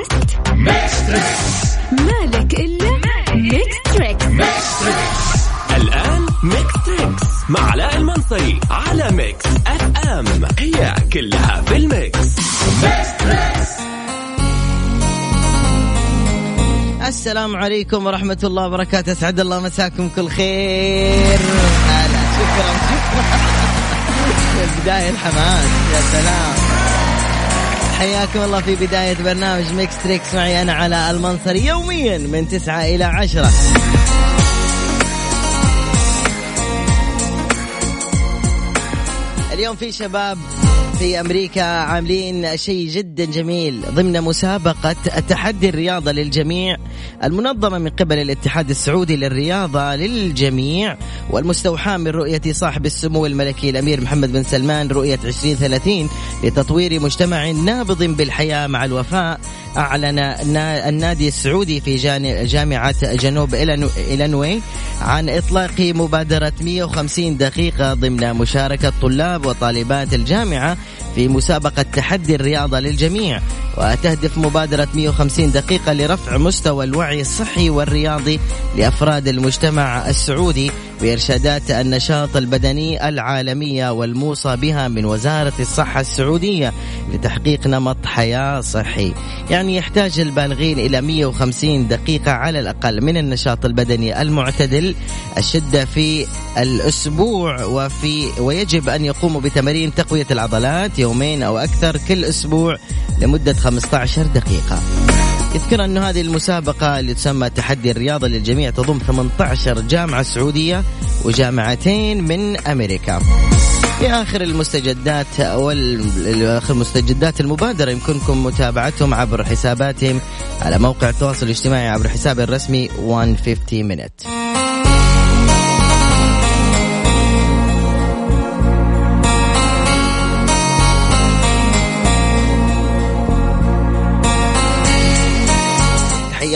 بودكاست. Mix Trix مالك إلا Mix Trix. الآن Mix Trix مع علاء المنصري على Mix FM. هي كلها في ال mix. Mix Trix السلام عليكم ورحمة الله وبركاته. أسعد الله مساكم كل خير. هلا شكرا. شكرا بداية الحماس يا سلام. حياكم الله في بداية برنامج Mix Trix معي أنا علاء المنصري يوميا من تسعة إلى عشرة. اليوم في شباب في أمريكا عاملين شيء جدا جميل ضمن مسابقة التحدي الرياضة للجميع المنظمة من قبل الاتحاد السعودي للرياضة للجميع والمستوحاة من رؤية صاحب السمو الملكي الأمير محمد بن سلمان رؤية 2030 لتطوير مجتمع نابض بالحياة مع الوفاء أعلن النادي السعودي في جامعة جنوب إلانوي عن إطلاق مبادرة 150 دقيقة ضمن مشاركة طلاب وطالبات الجامعة في مسابقة تحدي الرياضة للجميع وتهدف مبادرة 150 دقيقة لرفع مستوى الوعي الصحي والرياضي لأفراد المجتمع السعودي بإرشادات النشاط البدني العالمية والموصى بها من وزارة الصحة السعودية لتحقيق نمط حياة صحي. يعني يحتاج البالغين إلى 150 دقيقة على الأقل من النشاط البدني المعتدل. الشدة في الأسبوع وفي ويجب أن يقوموا بتمارين تقوية العضلات يومين أو أكثر كل أسبوع لمدة 15 دقيقة. يذكر أن هذه المسابقة اللي تسمى تحدي الرياضة للجميع تضم 18 جامعة سعودية وجامعتين من أمريكا. في آخر المستجدات والآخر مستجدات المبادرة يمكنكم متابعتهم عبر حساباتهم على موقع التواصل الاجتماعي عبر حساب الرسمي 150 minute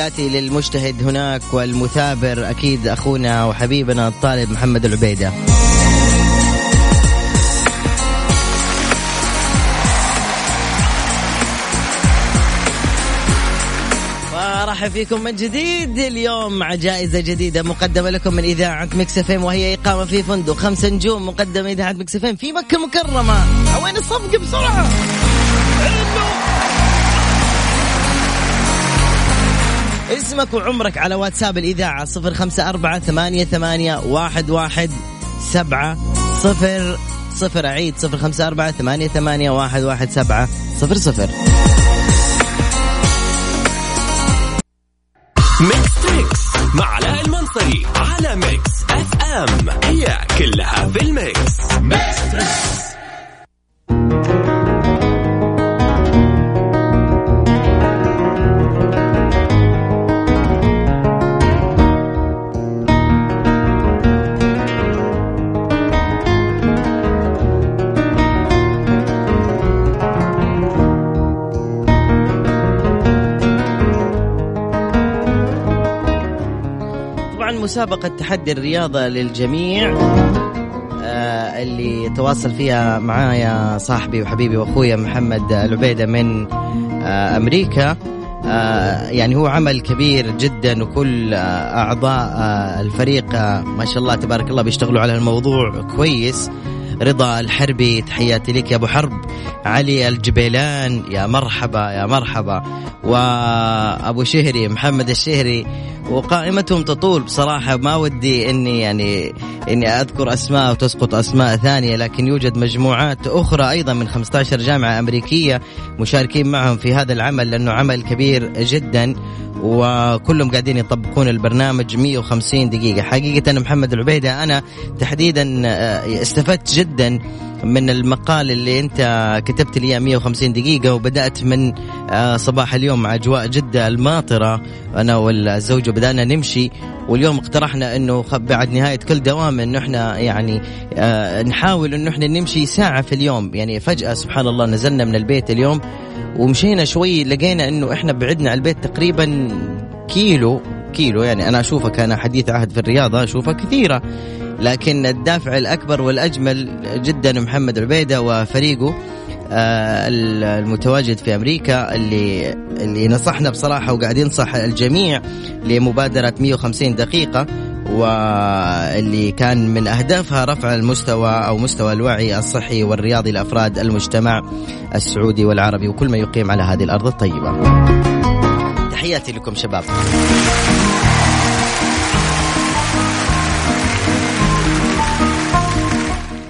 تحياتي للمجتهد هناك والمثابر أكيد أخونا وحبيبنا الطالب محمد العبيدة. مرحبا فيكم من جديد. اليوم مع جائزة جديدة مقدمة لكم من إذاعة Mix FM وهي إقامة في فندق خمس نجوم مقدمة إذاعة Mix FM في مكة المكرمة وين الصفقة بسرعة. اسمك وعمرك على واتساب الإذاعة صفر خمسة أربعة ثمانية, ثمانية واحد, واحد سبعة صفر صفر. أعيد صفر خمسة أربعة ثمانية, ثمانية واحد, واحد سبعة. صفر صفر Mix Trix مع علاء المنصري على Mix FM. هي كلها في ال mix. مسابقة تحدي الرياضة للجميع آه اللي تواصل فيها معايا صاحبي وحبيبي وأخويا محمد العبيدة من آه أمريكا. آه يعني هو عمل كبير جدا وكل أعضاء الفريق ما شاء الله تبارك الله بيشتغلوا على الموضوع كويس. رضا الحربي تحياتي لك يا أبو حرب. علي الجبيلان يا مرحبا يا مرحبا. وأبو شهري محمد الشهري. وقائمتهم تطول. بصراحة ما ودي إني يعني إني أذكر أسماء وتسقط أسماء ثانية لكن يوجد مجموعات أخرى أيضا من 15 جامعة أمريكية مشاركين معهم في هذا العمل لأنه عمل كبير جدا. وكلهم قاعدين يطبقون البرنامج 150 دقيقة. حقيقة محمد العبيدة أنا تحديدا آه، استفدت جدا من المقال اللي انت كتبت لي 150 دقيقة وبدأت من آه، صباح اليوم مع أجواء جدة الماطرة أنا والزوجة بدأنا نمشي واليوم اقترحنا إنه بعد نهاية كل دوام إنه إحنا يعني آه نحاول إنه إحنا نمشي ساعة في اليوم. يعني فجأة سبحان الله نزلنا من البيت اليوم ومشينا شوي لقينا إنه إحنا بعدنا عن البيت تقريبا كيلو كيلو يعني أنا اشوفها كان حديث عهد في الرياضه اشوفها كثيرة. لكن الدافع الأكبر والأجمل جدا محمد عبيدة وفريقه آه، المتواجد في أمريكا اللي اللي نصحنا بصراحة وقاعد ينصح الجميع لمبادرة 150 دقيقة واللي كان من أهدافها رفع المستوى أو مستوى الوعي الصحي والرياضي لأفراد المجتمع السعودي والعربي وكل ما يقيم على هذه الأرض الطيبة. تحياتي لكم شباب.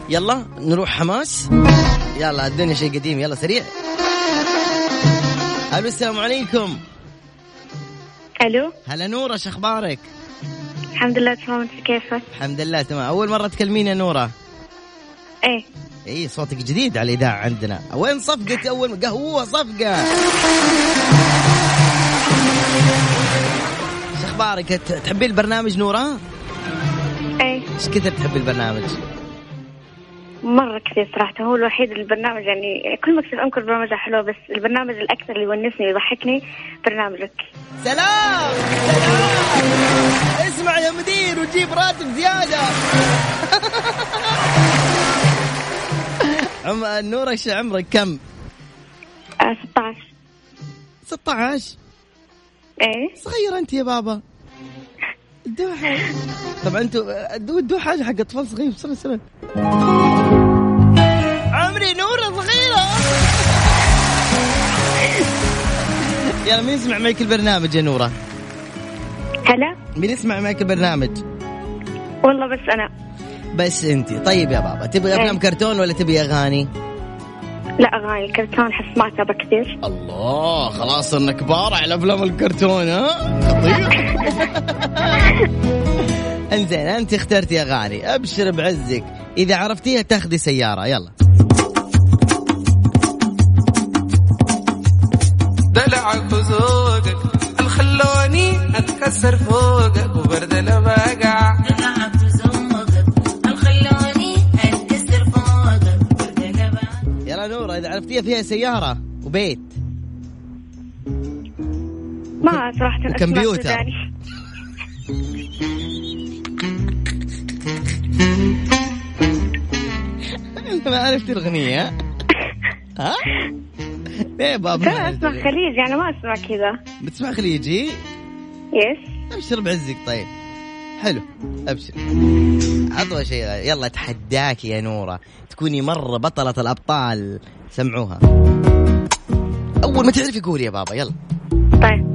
يلا نروح حماس. يلا الدنيا شيء قديم يلا سريع. ألو السلام عليكم. ألو. هلا نورة شو أخبارك؟ الحمد لله تمام. أنت كيفك؟ الحمد لله تمام. أول مرة تكلمين يا نورة. إيه. إي صوتك جديد على الإذاعة عندنا. وين صفقة أول قهوة صفقة. شو أخبارك؟ تحبين البرنامج نورة؟ إيه. إيش كثر تحبي البرنامج؟ مرة كثير صراحة. هو الوحيد البرنامج يعني كل ما اكتب أنكر برنامجها حلوة بس البرنامج الأكثر اللي يونسني ويضحكني برنامجك. سلام! سلام! اسمع يا مدير وجيب راتب زيادة. عم نورة إيش عمرك؟ كم؟ آه 16 16 إيه. صغيرة أنت يا بابا. حاجة طبعا أنتوا ادوها حاجة حق أطفال صغير بسرعة سنة. عمري نورة صغيرة. يلا مين يسمع معك البرنامج يا نورة؟ هلا. مين يسمع معك البرنامج؟ والله بس أنا. بس أنت. طيب يا بابا تبغي أفلام إيه. كرتون ولا تبغي أغاني؟ لا أغاني. كرتون حس ما أتابع كثير. الله خلاص صرنا كبار على أفلام الكرتون ها؟ خطير. انزين أنت اخترتي أغاني. أبشر بعزك. إذا عرفتيها تاخذي سيارة. يلا. اتكسر فوقك وبرد برد لبان يلا نورة إذا عرفتيها فيها سياره وبيت ما صراحة. سوداني. انت ما عرفتي الأغنية ها؟ ليه بابا أسمع الأغنية؟ خليج يعني ما أسمع كذا بتسمع خليجي يس أبشر بعزك طيب. حلو أبشر. عطوا شيء يلا أتحداك يا نورة. تكوني مرة بطلة الأبطال. سمعوها. أول ما تعرفي قولي يا بابا يلا. طيب.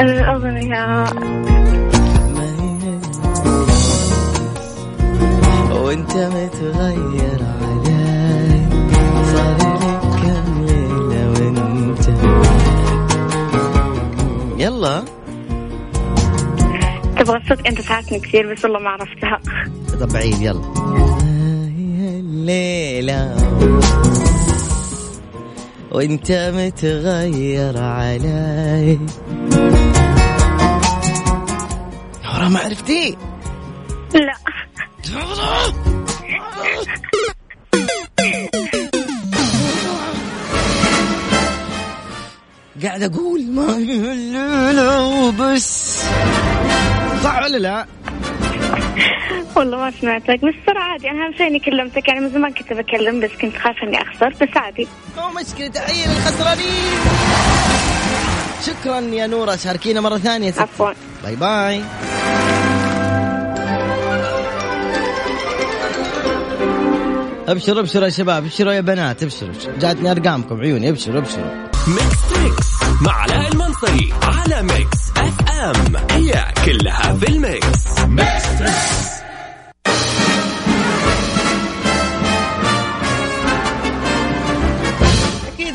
الأغنية انت وانت متغير علي صار لك كم ليلة وانت يلا. تبغى الصدق أنت ساعدتني كثير بس والله ما عرفتها طب عيد يلا. هاي الليلة وانت متغير علي. نورا ما عرفتي؟ لا. قاعد أقول ما الليلة وبس صح ولا لا؟ والله ما سمعتك بس ترى عادي. أنا أهم شيء إني كلمتك يعني من زمان كنت بكلم بس كنت خايفة إني أخسر بس عادي. مو مشكلة تحية للخسرانين. شكرا يا نورة شاركينا مرة ثانية. ستي. عفوا. bye bye. ابشروا ابشروا يا شباب ابشروا يا بنات ابشروا. جاتني أرقامكم عيوني ابشروا ابشروا. Mix Trix مع علاء المنصري على Mix FM. هي كلها في ال mix. Mix,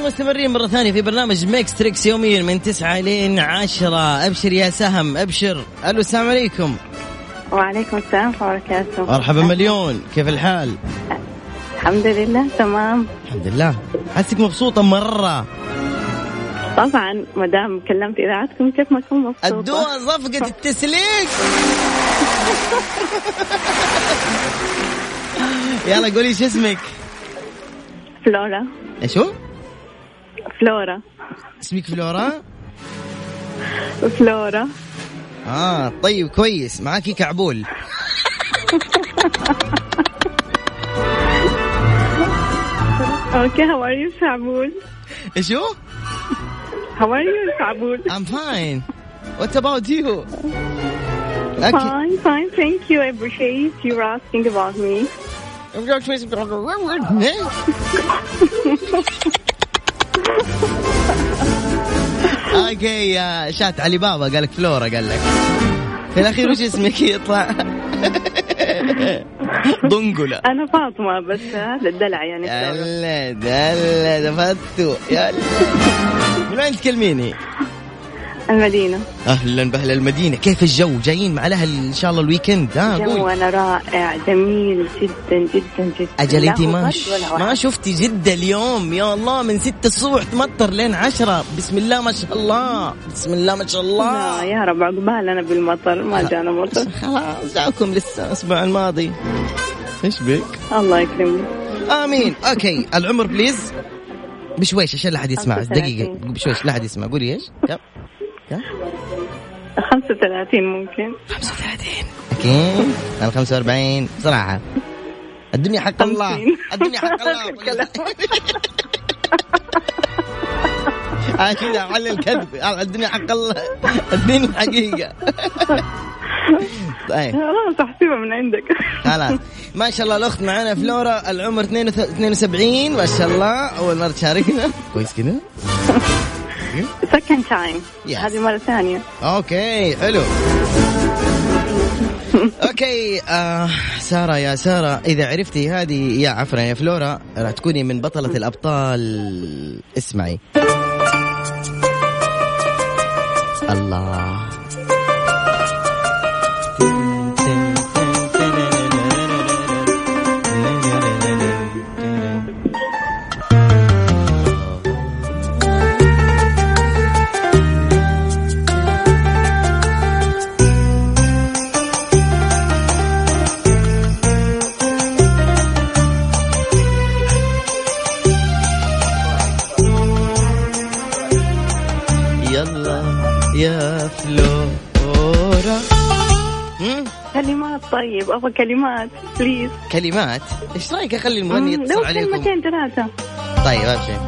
مستمرين مرة ثانية في برنامج Mix Trix يوميا من 9 لين 10 أبشر يا سهم أبشر. ألو السلام عليكم. وعليكم السلام ورحمة الله مرحبا مليون. كيف الحال؟ الحمد لله تمام. الحمد لله. حسك مبسوطة مرة. طبعا ما دام كلمت إذاعتكم كيف ما أكون مبسوطة. الدواء صفقة التسليك يلا قولي شو اسمك؟ فلورا. إيش هو؟ فلورا. اسمك فلورا؟ فلورا. آه طيب كويس. معاكي كعبول. okay how are you شعبول إيش how are you شعبول I'm fine. What about you? Okay. Fine, fine, thank you. I appreciate you asking about me. أوكي يا شات علي بابا قال لك فلورا قال لك في الاخير وش اسمك يطلع ضنقلة أنا فاطمة بس هذا الدلع يعني. يلا دلا دفتو يلا من وين تكلميني؟ المدينة. أهلا بأهل المدينة. كيف الجو؟ جايين مع الأهل إن شاء الله ال weekend ها؟ جونا رائع جميل جدا جدا جدا. أجل لا أنت هو ما ش... ما. شفتي جدة اليوم؟ يا الله من ستة الصبح تمطر لين عشرة. بسم الله ما شاء الله. بسم الله ما شاء لا الله يا رب عقبالنا بالمطر ما جانا مطر. خلاص جاكم لسه الأسبوع الماضي. إيش بك؟ الله يكرمك. آمين. okay العمر please بشويش عشان لا أحد يسمع. 35. دقيقة بشويش لا أحد يسمع. قولي إيش؟ كم؟ كم؟ 35 ممكن. 35 أكيد أنا 45 بصراحة. الدنيا حق الله. الدنيا حق الله. آه كذا على الكذب. آه الدنيا حق الله. الدنيا حقيقة. طيب. خلاص احسبها من عندك. خلاص. ما شاء الله الأخت معنا فلورا. العمر 72 ما شاء الله. أول مرة تشاركنا. كويس كذا. second time. هذه مرة ثانية. okay حلو. okay آه سارة يا سارة إذا عرفتي هذه يا عفوا يا فلورا راح تكوني من بطلة الأبطال. اسمعي. الله. طيب أبغى كلمات بليز كلمات؟ إيش رأيك أخلي المغني يتصل لو عليكم؟ كلمتين ثلاثة. طيب ابشر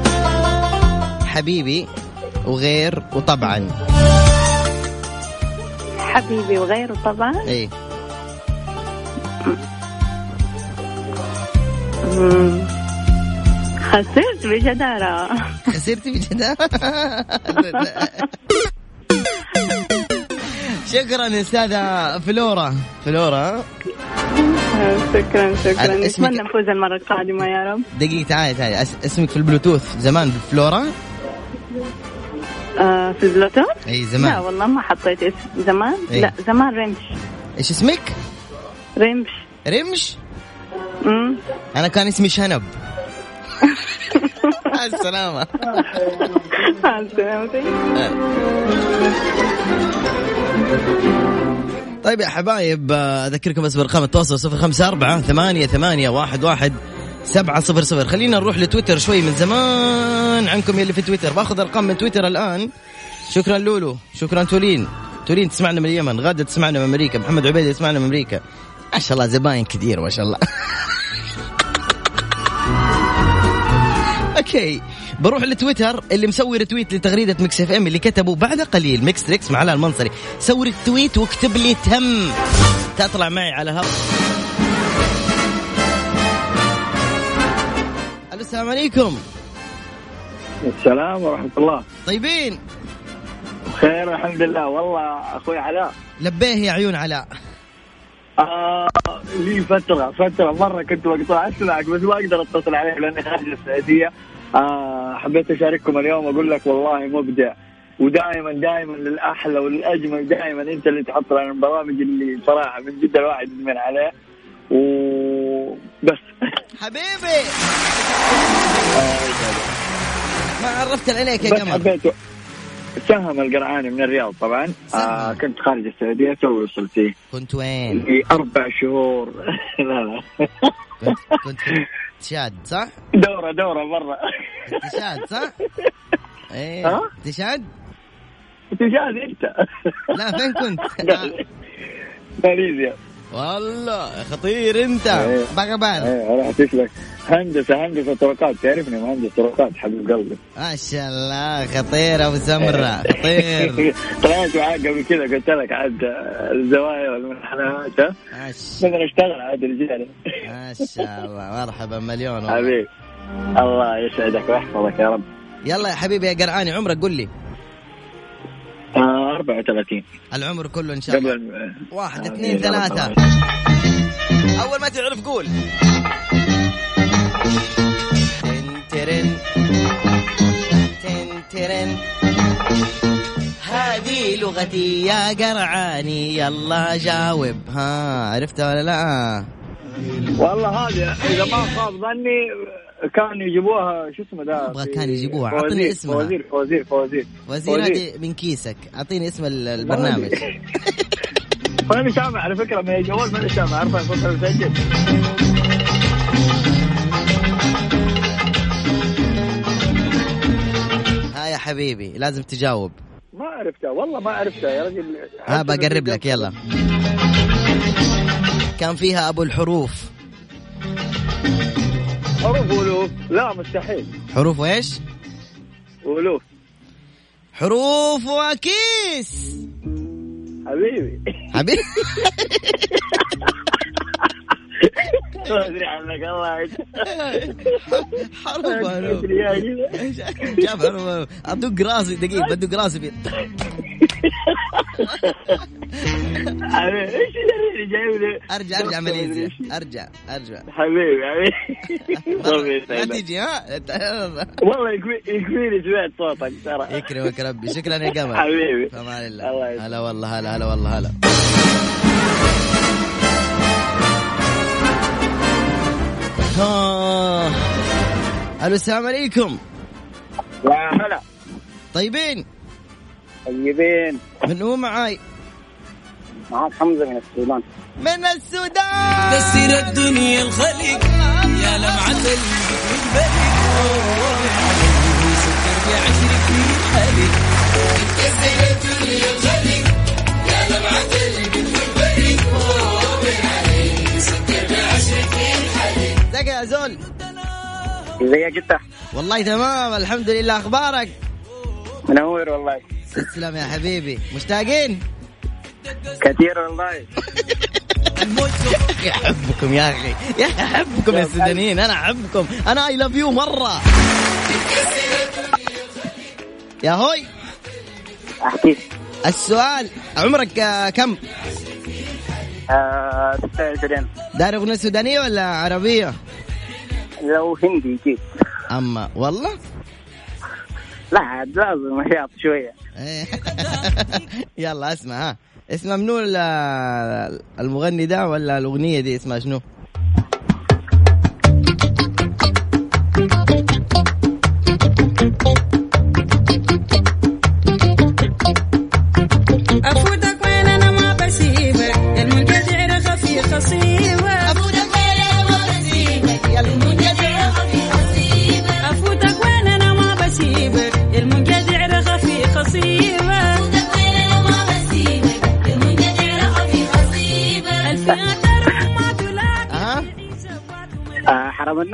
حبيبي وغير وطبعا. حبيبي وغيره طبعا إي. خسرت بجدارة. خسرتي بجد شكرا أستاذة فلورا. فلورا. شكرا شكرا. نتمنى نفوز المرة القادمة يا رب. دقيقة تعالي تعالي اسمك في البلوتوث. زمان فلورا؟ آه في البلوتوث؟ إي لا زمان والله ما حطيت اسم زمان؟ إيه. لا زمان رمش إيش اسمك؟ رمش رمش مم. أنا كان اسمي شنب. السلامة. مع السلامة طيب يا حبايب أذكركم بس بأرقام التواصل صفر خمسة أربعة ثمانية ثمانية واحد واحد سبعة صفر صفر. خلينا نروح لتويتر شوي من زمان عنكم يلي في تويتر. بأخذ أرقام من تويتر الآن. شكرا لولو شكرا تولين. تولين تسمعنا من اليمن. غادة تسمعنا من أمريكا. محمد عبيد يسمعنا من أمريكا. ما شاء الله زباين كثير ما شاء الله. okay. بروح لتويتر اللي مسوي retweet لتغريدة مكس اف ام اللي كتبوا بعد قليل ميكس تريكس مع علاء المنصري. سوي ال tweet واكتب لي تم. تطلع معي على الهواء ألو السلام عليكم. السلام ورحمة الله. طيبين؟ بخير الحمد لله. والله أخوي علاء. لبيه يا عيون علاء. آه لي فترة فترة مرة كنت مقطوع أسمعك بس ما أقدر أتصل عليك لأني خارج السعودية. آه حبيت أشارككم اليوم أقول لك والله مبدع. ودائما دائما للأحلى والأجمل دائما أنت اللي تحط لنا البرامج اللي صراحة من جد الواحد يدمن عليها. وبس حبيبي. ما عرفت عليك يا بس قمر حبيت سهم القرعاني من الرياض طبعا آه. كنت خارج السعودية تو وصلت فيه كنت وين؟ في أربع شهور لا لا كنت كنت في تشاد صح؟ دورة دورة برا تشاد صح؟ إيه؟ تشاد؟ تجاز أنت لا فين كنت؟ ماليزيا والله خطير أنت إيه. بقى بال إيه رحت لك هندسه هندسه طرقات تعرفني مهندس طرقات حبيب قلبي. ما شاء الله خطير أبو سمره خطير. طلعت معاك قبل كذا قلت لك عاد الزوايا والمنحنيات بدنا نشتغل عاد رجال ما شاء الله مرحبا مليون. حبيبي الله يسعدك ويحفظك يا رب. يلا يا حبيبي يا قرعاني عمرك قل لي. آه 34 العمر كله إن شاء الله. قبل واحد آمين اثنين ثلاثة. أول ما تعرف قول. لغتي يا قرعاني يلا جاوب ها عرفتها ولا لا؟ والله هذه إذا ما خاب ظني كانوا يجيبوها شو اسمه ده أبغى في كانوا يجيبوها. أعطني اسمها. فوازير فوازير فوازير وزير هذه من كيسك. أعطيني اسم ال- البرنامج. ماني سامع على فكرة من الجوال ماني سامع عارفه صوت المسجل ها يا حبيبي لازم تجاوب. ما عرفتها والله ما عرفتها يا رجل. ها بقرب لك يلا. كان فيها أبو الحروف. حروف ألوف؟ لا مستحيل. حروف وإيش ألوف. حروف وكيس. حبيبي. حبيبي. ما أدري عنك الله جدع. شاف حروف أدق راسي دقيقة بدق راسي في حبيبي إيش اللي جايب لي. أرجع أرجع ماليزيا. أرجع أرجع. حبيبي حبيبي. ما. تجي ها؟ والله يكفي- يكفيني سمعت صوتك ترى. يكرمك ربي. شكرا يا قمر. حبيبي. فمان الله. هلا والله هلا هلا والله هلا. آه. ألو السلام عليكم. يا هلا. طيبين؟ طيبين. من هو معاي؟ معك حمزة من السودان. من السودان. كسر الدنيا الخليق يا لمعة البلد. سكر بعشرك في حالك كسر الدنيا الخليق يا لمعة البلد سكر بعشرك في ازيك يا زول. ازيك انت؟ والله تمام الحمد لله أخبارك منور والله. تسلم يا حبيبي. مشتاقين؟ كثير والله. يا احبكم يا أخي. يا احبكم يا السودانيين أنا أحبكم. أنا اي لاف يو مرة. يا هوي. أحكي. السؤال عمرك آه، كم؟ آه 26 داري أغنية سودانية ولا عربية؟ لو هندي جيت أما والله؟ لا عاد لازم أحياط شوية. إيه. يلا اسمع ها. اسمه منو ال- المغني ده ولا الأغنية دي؟ اسمها شنو؟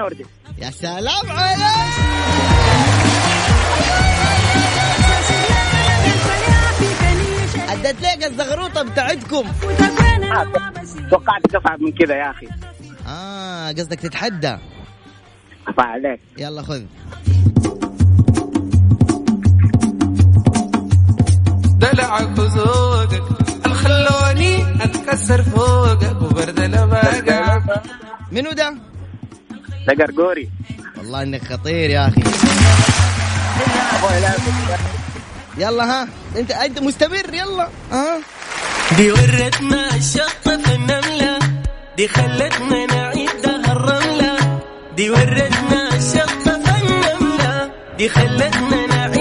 آه حرم النور دي يا سلام عليك. اديت لك الزغروطة بتاعتكم. توقعت اصعب من كذا يا أخي. آه قصدك تتحدى. افا عليك. يلا خذ. دلعك وذوقك الخلوني اتكسر فوقك وبرد البقع منو ده؟ ده قرقوري والله إنك خطير يا أخي. يلا ها أنت أنت مستمر يلا. ها؟ دي ورتنا الشطة في النملة دي خلتنا نعيد دهر الرملة. دي ورتنا الشطة في النملة دي خلتنا نعيد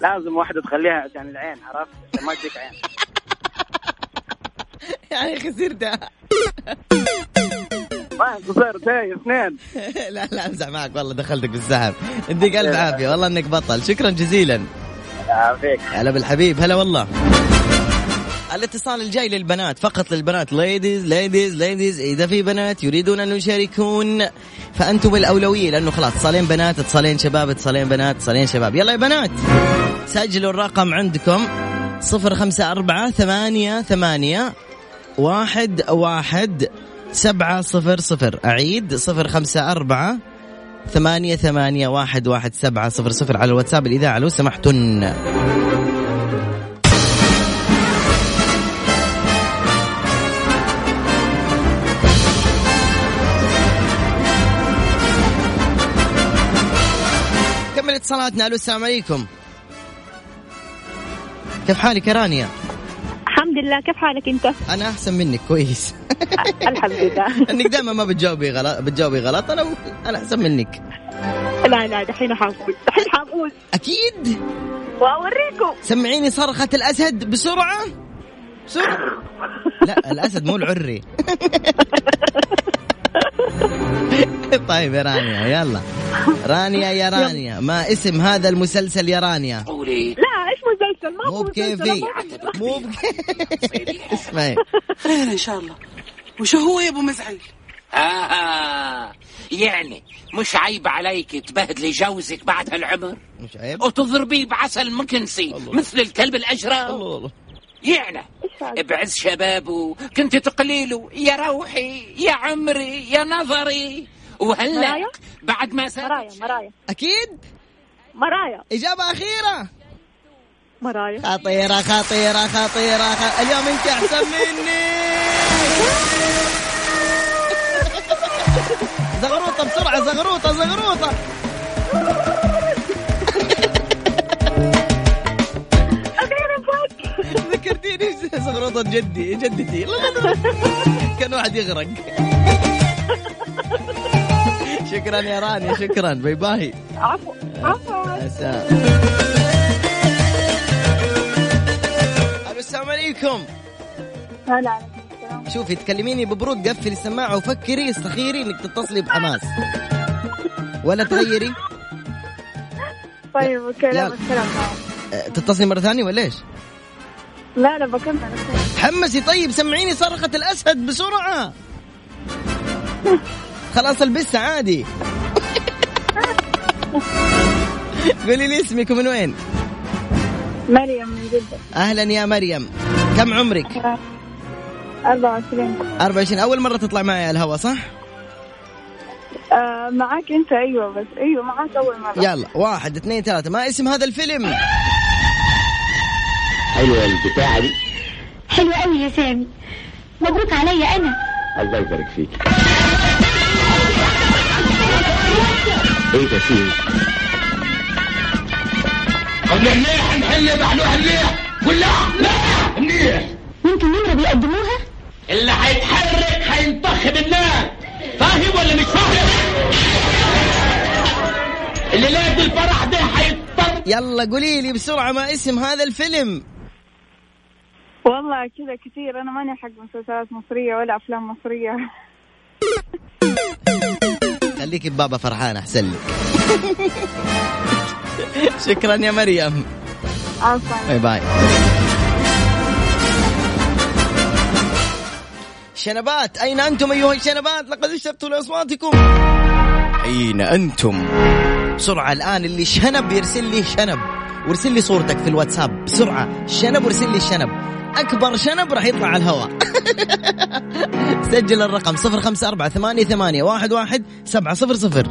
لازم واحدة تخليها عشان العين عرفت؟ عشان ما تجيك عين. يعني خسرتها ما خسرت هي اثنين. لا لا امزح معك والله دخلتك بالسحب. يديك ألف عافية والله إنك بطل. شكرا جزيلا. يعافيك. هلا بالحبيب هلا والله. الاتصال الجاي للبنات فقط للبنات. ladies ladies ladies إذا في بنات يريدون أن يشاركون فأنتم الأولوية لأنه خلاص اتصالين بنات اتصالين شباب اتصالين بنات اتصالين شباب. يلا يا بنات سجلوا الرقم عندكم. صفر خمسة أربعة ثمانية ثمانية واحد واحد سبعة صفر صفر. أعيد صفر خمسة أربعة ثمانية ثمانية واحد واحد سبعة صفر صفر على الواتساب الإذاعة لو سمحتن. اتصالاتنا ألو السلام عليكم. كيف حالك يا رانيا؟ الحمد لله. كيف حالك أنت؟ أنا أحسن منك كويس. الحمد لله. إنك دائما ما بتجاوبي غلط بتجاوبي غلط. أنا أنا أحسن منك. لا لا دحين حقول. دحين حقول. أكيد. وأوريكم. سمعيني صرخة الأسد بسرعة. بسرعة. لا الأسد مو العري. طيب يا رانيا يلا. رانيا يا رانيا ما اسم هذا المسلسل يا رانيا؟ لا إيش مسلسل؟ ما مو هو بكيفي. مو بكيفي. اسمعي. خير إن شاء الله. وشو هو يا أبو مزعل؟ آه. يعني مش عيب عليك تبهدلي جوزك بعد هالعمر؟ مش عيب. وتضربيه بعسل مكنسي مثل الكلب الأجرى الله الله يعني بعز شبابه. كنت تقولي له يا روحي يا عمري يا نظري. وهلأ مرايا؟ بعد ما سافر مرايا مرايا. أكيد. مرايا. إجابة أخيرة. مرايا. خطيرة خطيرة خطيرة. خ... اليوم انت أحسن مني. زغروطة بسرعة زغروطة زغروطة. زغروطة جدي جدتي. كان واحد يغرق. شكرا يا رانيا شكرا. bye bye. عفوا عفوا. السلام عليكم. هلا السلام. شوفي تكلميني ببرود. قفلي السماعة وفكري استخيري إنك تتصلي بحماس. ولا تغيري. طيب. لا بالسلام أه، تتصلي مرة ثانية ولا إيش؟ لا لا بكمل أوكي. حمسي طيب سمعيني صرخة الأسد بسرعة خلاص البسها عادي قولي لي اسمك ومن وين؟ مريم من جدة أهلا يا مريم كم عمرك؟ 24 24 أول مرة تطلع معي على الهواء صح؟ آه معاك أنت أيوه بس أيوه معاك أول مرة يلا واحد اثنين ثلاثة ما اسم هذا الفيلم؟ حلوة البتاعة دي. حلو قوي يا سامي. مبروك عليا أنا. الله يبارك فيك. إيه ده فيه؟ طب منيح نحل بحلوها منيح كلها منيح. يمكن نمرة بيقدموها؟ اللي هيتحرك هينطخ بالنار. فاهم ولا مش فاهم؟ اللي لاد الفرح ده هيضطر يلا قولي لي بسرعة ما اسم هذا الفيلم؟ والله كذا كثير. أنا ماني حق مسلسلات مصرية ولا أفلام مصرية. خليكي ببابا فرحان أحسن لك. شكرا يا مريم. عفوا. bye bye. شنبات أين أنتم أيها الشنبات؟ لقد اشتقتوا لأصواتكم. أين أنتم؟ بسرعة الآن اللي شنب يرسل لي شنب. وارسل لي صورتك في الواتساب بسرعة. شنب وارسل لي الشنب أكبر شنب راح يطلع على الهواء. سجل الرقم صفر خمسة أربعة ثمانية ثمانية واحد واحد سبعة صفر صفر.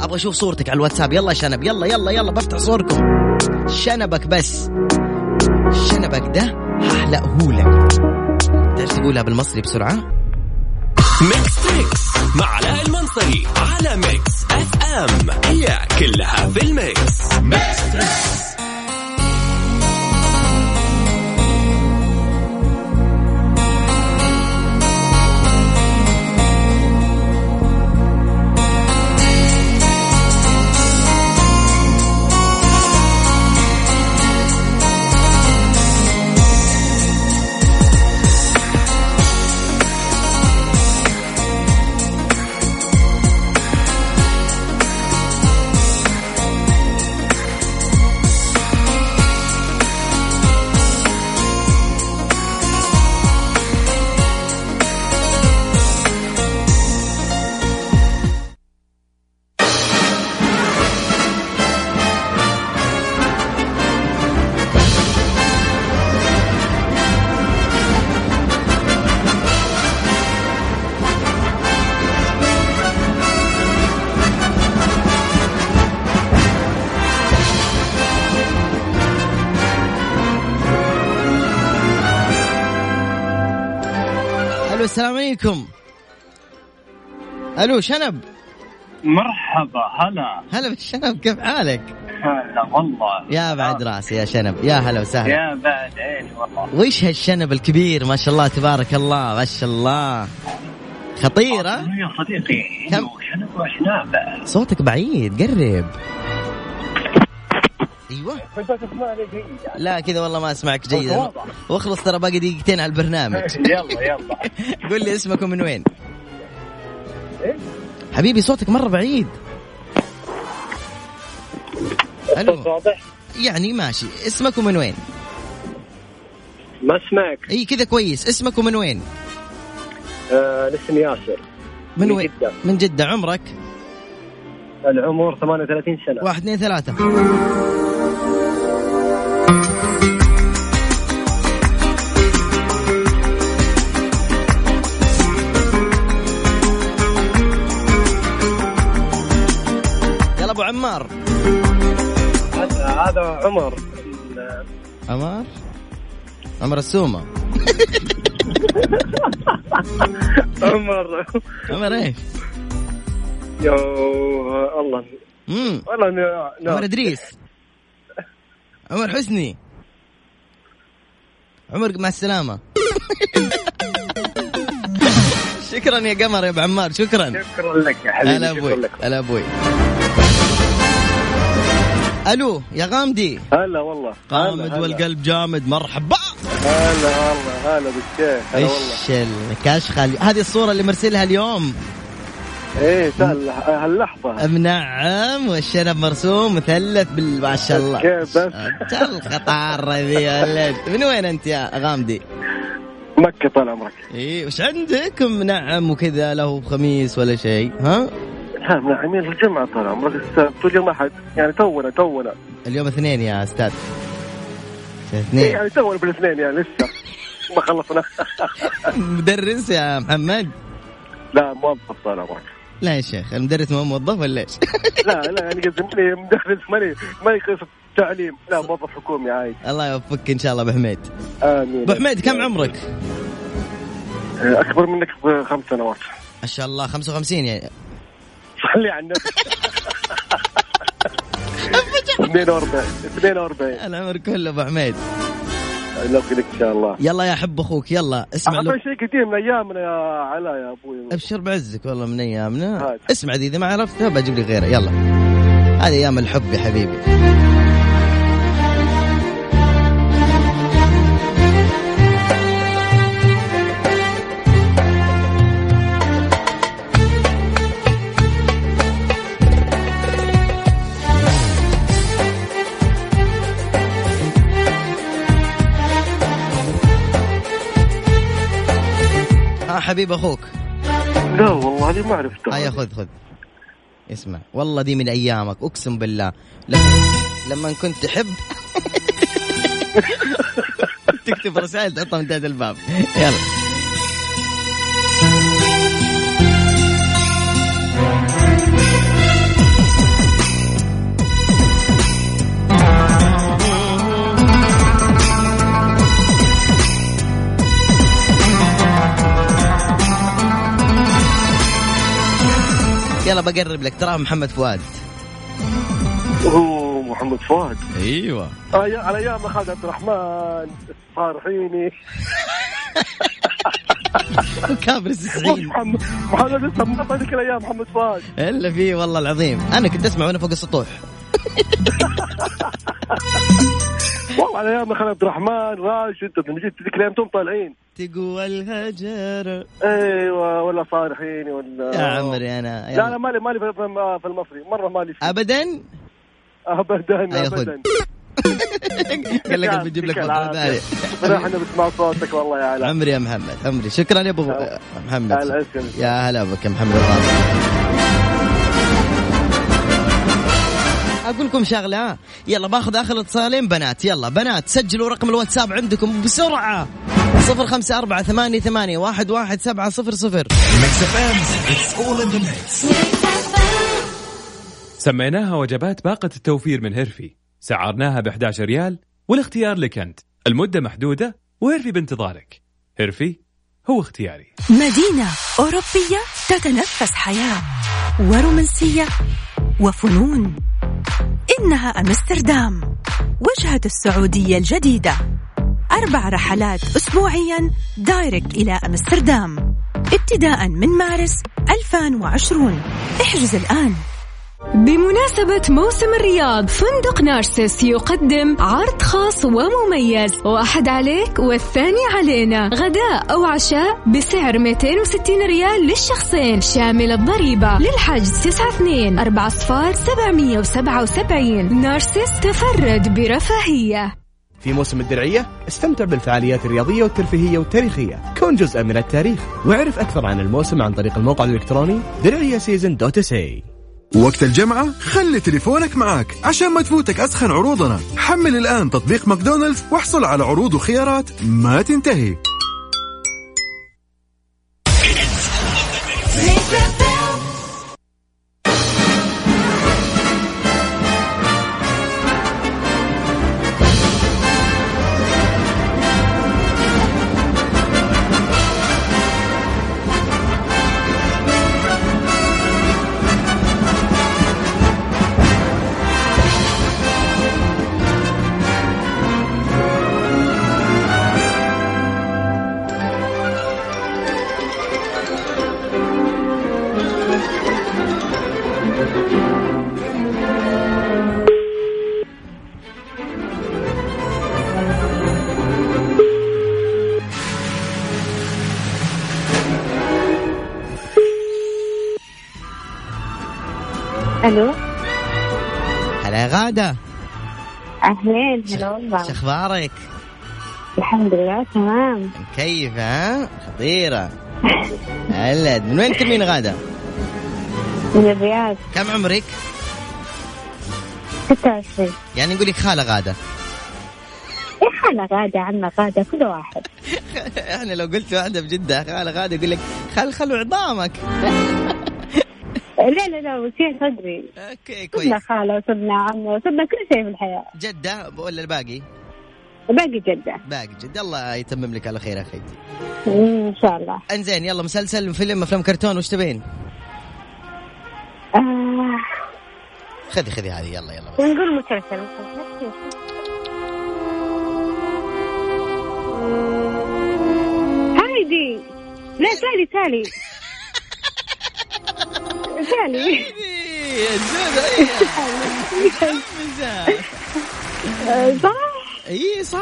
أبغى أشوف صورتك على الواتساب. يلا شنب. يلا يلا يلا بفتح صوركم. شنبك بس. شنبك ده هحلقهولك تعرف تقولها بالمصري بسرعة؟ ميكس تريكس مع علاء المنصري على ميكس اف ام هي كلها في ال mix. ميكس تريكس عليكم. ألو شنب؟ مرحبا هلا. هلا بالشنب كيف حالك؟ هلا والله. يا بعد راسي يا شنب. يا هلا وسهلا. يا بعد عيني والله. وش هالشنب الكبير؟ ما شاء الله تبارك الله ما شاء الله. خطيرة يا صديقي كم؟ شنب وشنابة. صوتك بعيد قرب. أيوه. تسمعني جيد لا كذا والله ما أسمعك جيدا. واخلص ترى باقي دقيقتين على البرنامج. يلا يلا. قول لي اسمك ومن وين. إيه؟ حبيبي صوتك مرة بعيد. واضح يعني ماشي. اسمك ومن وين؟ ما أسمعك. إي كذا كويس. اسمك ومن وين؟ آه الاسم ياسر. من من وين؟ جدة. من جدة. عمرك؟ العمر 38 سنة. واحد اثنين ثلاثة. عمر. عمار عمر السومة. عمر. عمر إيش؟ يا الله. امم والله ن- عمر نعم. إدريس. عمر حسني. عمر مع السلامة. شكرا يا قمر يا أبو عمار شكرا. شكرا لك يا حبيبي هلا شكرا أبوي لك. هلا أبوي. ألو يا غامدي. هلا والله. هلا. والقلب جامد مرحبا. هلا والله هلا بالشيخ هلا والله. إيش الكشخه هذه الصورة اللي مرسلها اليوم. إيه هاللحظة. نعم والشنب مرسوم مثلث بال ما شاء الله. كيف بس. الخطارة ذي من وين أنت يا غامدي؟ مكة طال عمرك. اي وش عندك منعم وكذا له خميس ولا شيء ها؟ ها من عميل الجمعة طال عمرك السبت واليوم أحد. يعني تونا تونا. اليوم اثنين يا أستاذ. إيه اثنين. يعني تونا بالاثنين يعني لسه. ما خلصنا. مدرس يا محمد؟ لا موظف طال عمرك. لا يا شيخ المدرس ما هو موظف ولا إيش؟ لا لا يعني قصدي ماني مدرس ماني ما يقص تعليم. لا موظف حكومي عادي. الله يوفقك إن شاء الله أبو حميد. آمين. أبو حميد كم عمرك؟ آه، أكبر منك بخمس سنوات. ما شاء الله 55 يعني. صلي على النبي 42 42 العمر كله أبو حميد. لك إن شاء الله. يلا يا حب أخوك يلا. اسمع له شيء قديم من أيامنا يا علاء يا أبوي. أبشر بعزك والله من أيامنا. هذا. اسمع ذي إذا ما عرفتها بجيب لي غيرها يلا. هذه أيام الحب يا حبيبي. حبيب أخوك. لا والله هذه ما عرفتها. هيا خذ خذ. اسمع والله دي من أيامك أقسم بالله. لما لما كنت تحب. تكتب رسائل تحطها من تحت الباب. يلا. بقرب لك. تراه محمد فؤاد. اوه محمد فؤاد. أيوه. على على أيام خالد عبد الرحمن صارحيني كابرس السعيد محمد محمد لسه ما ذيك الأيام محمد فؤاد. إلا فيه والله العظيم. أنا كنت أسمع وأنا فوق السطوح. والله على أيام خالد عبد الرحمن راشد لما جيت ذيك الأيام توم طالعين. تقوى الهجر. أيوه ولا صارحيني ولا يا عمري أنا لا لا مالي مالي في المصري مرة مالي فيه. ابدا؟ ابدا أي خذ. ابدا. قال لك بنجيب لك مقطع ثاني. صراحة أنا بسمع صوتك والله يا علاء عمري يا محمد عمري. شكرا يا أبو محمد. يا هلا بك يا محمد أقول لكم شغلة. يلا باخذ آخر اتصالين بنات. يلا بنات سجلوا رقم الواتساب عندكم بسرعة. صفر خمسة أربعة ثمانية ثمانية واحد واحد سبعة صفر صفر. سميناها وجبات باقة التوفير من هيرفي. سعرناها ب 11 ريال والاختيار لك أنت. المدة محدودة وهيرفي بانتظارك هيرفي هو اختياري. مدينة أوروبية تتنفس حياة. ورومانسية وفنون. إنها أمستردام وجهة السعودية الجديدة. أربع رحلات أسبوعيا direct إلى أمستردام. ابتداء من مارس 2020 احجز الآن. بمناسبة موسم الرياض فندق نارسس يقدم عرض خاص ومميز. وأحد عليك والثاني علينا. غداء أو عشاء بسعر 260 ريال للشخصين. شامل الضريبة للحجز 92 4 صفار 777 نارسس تفرد برفاهية. في موسم الدرعية استمتع بالفعاليات الرياضية والترفيهية والتاريخية. كون جزءا من التاريخ. واعرف أكثر عن الموسم عن طريق الموقع الإلكتروني درعية season dot sa وقت الجمعة خلي تليفونك معك عشان ما تفوتك أسخن عروضنا. حمل الآن تطبيق ماكدونالدز واحصل على عروض وخيارات ما تنتهي. غادة أهلين هلا والله. شو أخبارك؟ الحمد لله تمام. كيف ها؟ خطيرة. هلا من وين تكلمين غادة؟ من الرياض. كم عمرك؟ 26 يعني نقول لك خالة غادة. يا خالة غادة عمة غادة كل واحد. إحنا لو قلت واحدة بجدة خالة غادة يقول لك خل خلوا عظامك. لا لا لا وشيء صدري. أوكي صرنا كويس. خالة وصرنا عمة وصرنا كل شيء في الحياة جدة ولا الباقي؟ باقي جدة. باقي جدة. الله يتمم لك على خير أخي. إن شاء الله. إنزين يلا مسلسل فيلم أفلام كرتون وش تبين؟ آه. خذي خذي هذه يلا يلا. بس. نقول مسلسل مسلسل. هايدي. لا سالي سالي. سالي آه، صح؟ إي صح.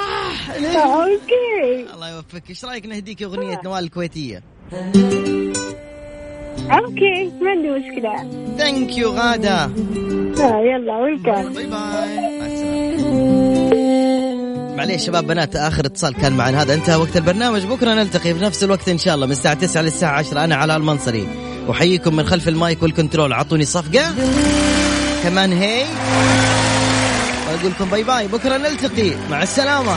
آه، okay. الله يوفقك. إيش رأيك نهديك أغنية نوال الكويتية؟ okay ما عندي مشكلة. thank you غادة. آه، يلا welcome. bye bye. معليش شباب بنات آخر اتصال كان معنا. هذا انتهى وقت البرنامج. بكرة نلتقي في نفس الوقت إن شاء الله من الساعة 9 للساعة 10 أنا علاء المنصري. أحييكم من خلف ال mic وال control. اعطوني صفقة. كمان هي واقول لكم bye bye بكرة نلتقي. مع السلامة.